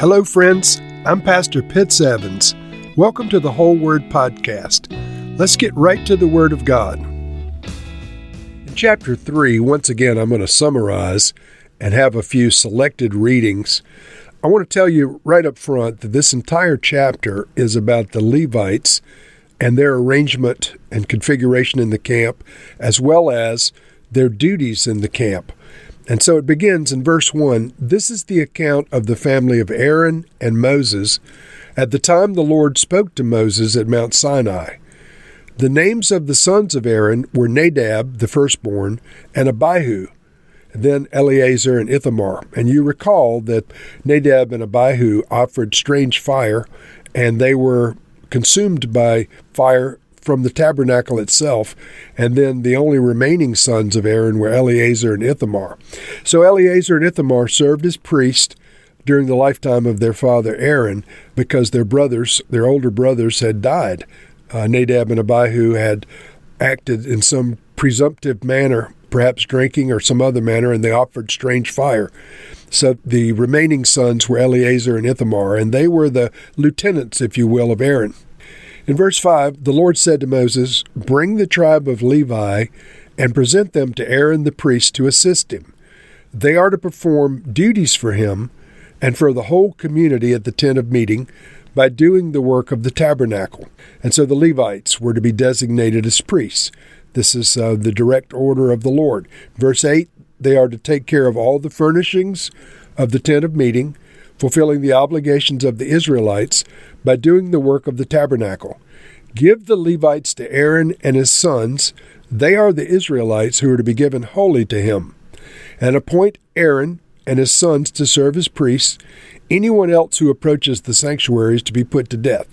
Hello, friends. I'm Pastor Pitts Evans. Welcome to the Whole Word Podcast. Let's get right to the Word of God. In chapter 3, once again, I'm going to summarize and have a few selected readings. I want to tell you right up front that this entire chapter is about the Levites and their arrangement and configuration in the camp, as well as their duties in the camp. And so it begins in verse 1 This is the account of the family of Aaron and Moses at the time the Lord spoke to Moses at Mount Sinai. The names of the sons of Aaron were Nadab, the firstborn, and Abihu, then Eleazar and Ithamar. And you recall that Nadab and Abihu offered strange fire, and they were consumed by fire from the tabernacle itself, and then the only remaining sons of Aaron were Eleazar and Ithamar. So Eleazar and Ithamar served as priests during the lifetime of their father Aaron because their brothers, their older brothers, had died. Uh, Nadab and Abihu had acted in some presumptive manner, perhaps drinking or some other manner, and they offered strange fire. So the remaining sons were Eleazar and Ithamar, and they were the lieutenants, if you will, of Aaron. In verse 5, the Lord said to Moses, Bring the tribe of Levi and present them to Aaron the priest to assist him. They are to perform duties for him and for the whole community at the tent of meeting by doing the work of the tabernacle. And so the Levites were to be designated as priests. This is uh, the direct order of the Lord. Verse 8 they are to take care of all the furnishings of the tent of meeting fulfilling the obligations of the Israelites by doing the work of the tabernacle. Give the Levites to Aaron and his sons. They are the Israelites who are to be given wholly to him. And appoint Aaron and his sons to serve as priests. Anyone else who approaches the sanctuary is to be put to death.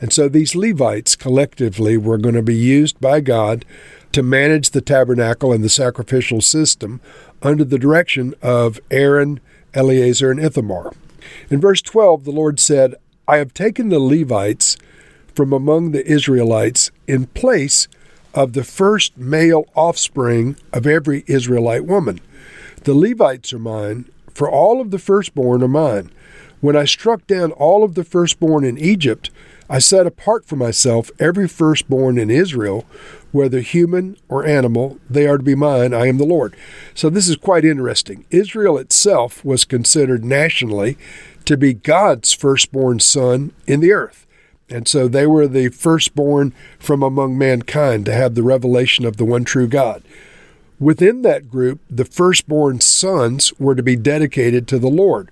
And so these Levites collectively were going to be used by God to manage the tabernacle and the sacrificial system under the direction of Aaron, Eleazar, and Ithamar. In verse 12, the Lord said, I have taken the Levites from among the Israelites in place of the first male offspring of every Israelite woman. The Levites are mine, for all of the firstborn are mine. When I struck down all of the firstborn in Egypt, I set apart for myself every firstborn in Israel, whether human or animal, they are to be mine. I am the Lord. So this is quite interesting. Israel itself was considered nationally to be God's firstborn son in the earth. And so they were the firstborn from among mankind to have the revelation of the one true God. Within that group, the firstborn sons were to be dedicated to the Lord.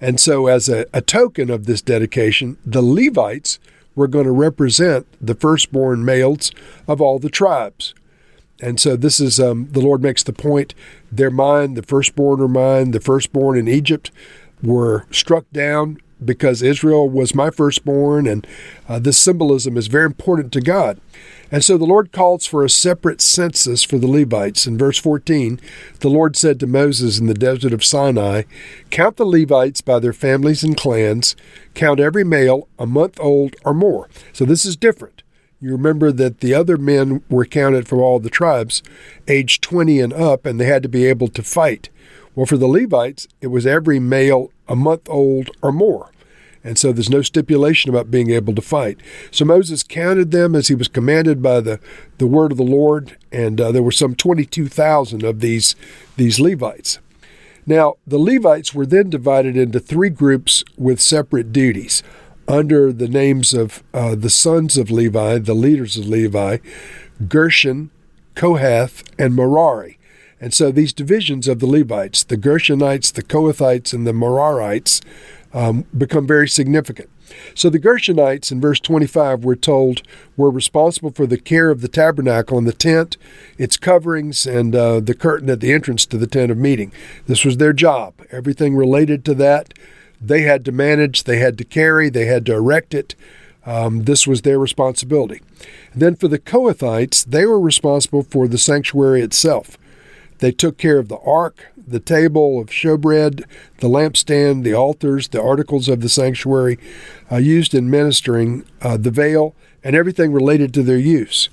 And so, as a, a token of this dedication, the Levites were going to represent the firstborn males of all the tribes. And so this is um, the Lord makes the point: they're mine, the firstborn are mine. The firstborn in Egypt were struck down because Israel was my firstborn, and uh, this symbolism is very important to God. And so the Lord calls for a separate census for the Levites. In verse 14, the Lord said to Moses in the desert of Sinai, Count the Levites by their families and clans, count every male a month old or more. So this is different. You remember that the other men were counted from all the tribes, age 20 and up, and they had to be able to fight. Well, for the Levites, it was every male a month old or more. And so there's no stipulation about being able to fight. So Moses counted them as he was commanded by the, the word of the Lord, and uh, there were some 22,000 of these, these Levites. Now, the Levites were then divided into three groups with separate duties under the names of uh, the sons of Levi, the leaders of Levi, Gershon, Kohath, and Merari. And so these divisions of the Levites, the Gershonites, the Kohathites, and the Merarites, um, become very significant. So the Gershonites in verse 25 we're told were responsible for the care of the tabernacle and the tent, its coverings, and uh, the curtain at the entrance to the tent of meeting. This was their job. Everything related to that, they had to manage, they had to carry, they had to erect it. Um, this was their responsibility. And then for the Kohathites, they were responsible for the sanctuary itself. They took care of the ark, the table of showbread, the lampstand, the altars, the articles of the sanctuary uh, used in ministering, uh, the veil, and everything related to their use.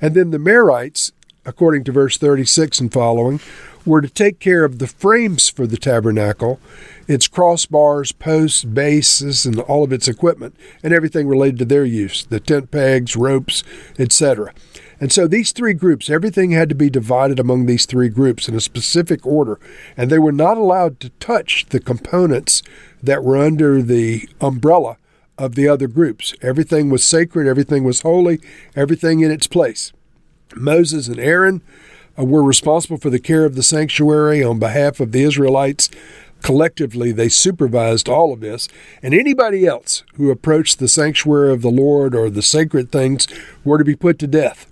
And then the Merarites, according to verse 36 and following, were to take care of the frames for the tabernacle, its crossbars, posts, bases, and all of its equipment, and everything related to their use the tent pegs, ropes, etc. And so these three groups, everything had to be divided among these three groups in a specific order, and they were not allowed to touch the components that were under the umbrella of the other groups. Everything was sacred, everything was holy, everything in its place. Moses and Aaron uh, were responsible for the care of the sanctuary on behalf of the Israelites. Collectively, they supervised all of this, and anybody else who approached the sanctuary of the Lord or the sacred things were to be put to death.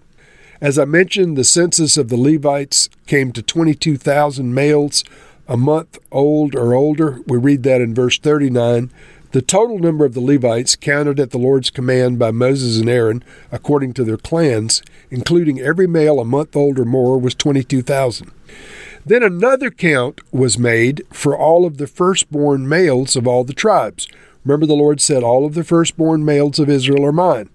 As I mentioned, the census of the Levites came to 22,000 males a month old or older. We read that in verse 39. The total number of the Levites counted at the Lord's command by Moses and Aaron, according to their clans, including every male a month old or more, was 22,000. Then another count was made for all of the firstborn males of all the tribes. Remember, the Lord said, All of the firstborn males of Israel are mine.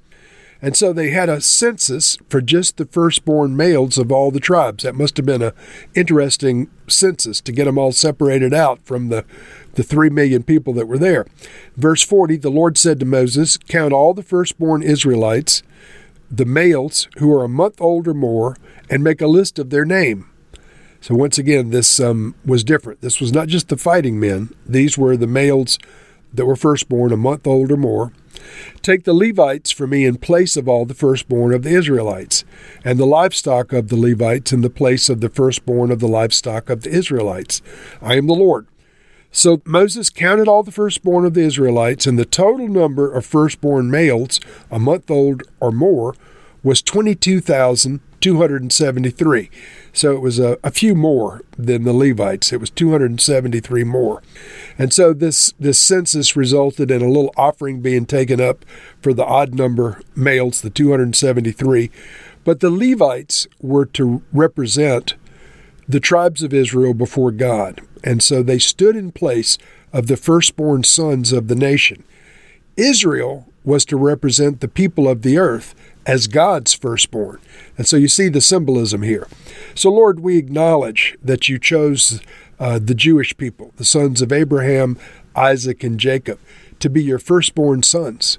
And so they had a census for just the firstborn males of all the tribes. That must have been an interesting census to get them all separated out from the, the three million people that were there. Verse 40 The Lord said to Moses, Count all the firstborn Israelites, the males who are a month old or more, and make a list of their name. So once again, this um, was different. This was not just the fighting men, these were the males that were firstborn, a month old or more. Take the Levites for me in place of all the firstborn of the Israelites, and the livestock of the Levites in the place of the firstborn of the livestock of the Israelites. I am the Lord. So Moses counted all the firstborn of the Israelites, and the total number of firstborn males, a month old or more, was 22,273. So it was a, a, few more than the Levites. It was 273 more. And so this, this census resulted in a little offering being taken up for the odd number males, the 273. But the Levites were to represent the tribes of Israel before God. And so they stood in place of the firstborn sons of the nation. Israel was to represent the people of the earth as God's firstborn. And so you see the symbolism here. So, Lord, we acknowledge that you chose uh, the Jewish people, the sons of Abraham, Isaac, and Jacob, to be your firstborn sons.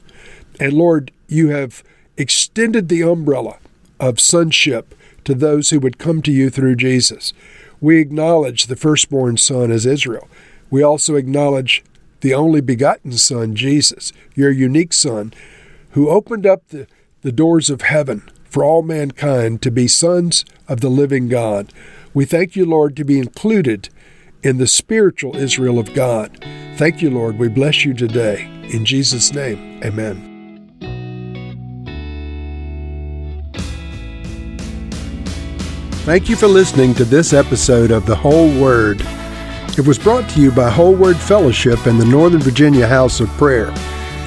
And Lord, you have extended the umbrella of sonship to those who would come to you through Jesus. We acknowledge the firstborn son as Israel. We also acknowledge the only begotten Son, Jesus, your unique Son, who opened up the, the doors of heaven for all mankind to be sons of the living God. We thank you, Lord, to be included in the spiritual Israel of God. Thank you, Lord. We bless you today. In Jesus' name, amen. Thank you for listening to this episode of The Whole Word. It was brought to you by Whole Word Fellowship and the Northern Virginia House of Prayer.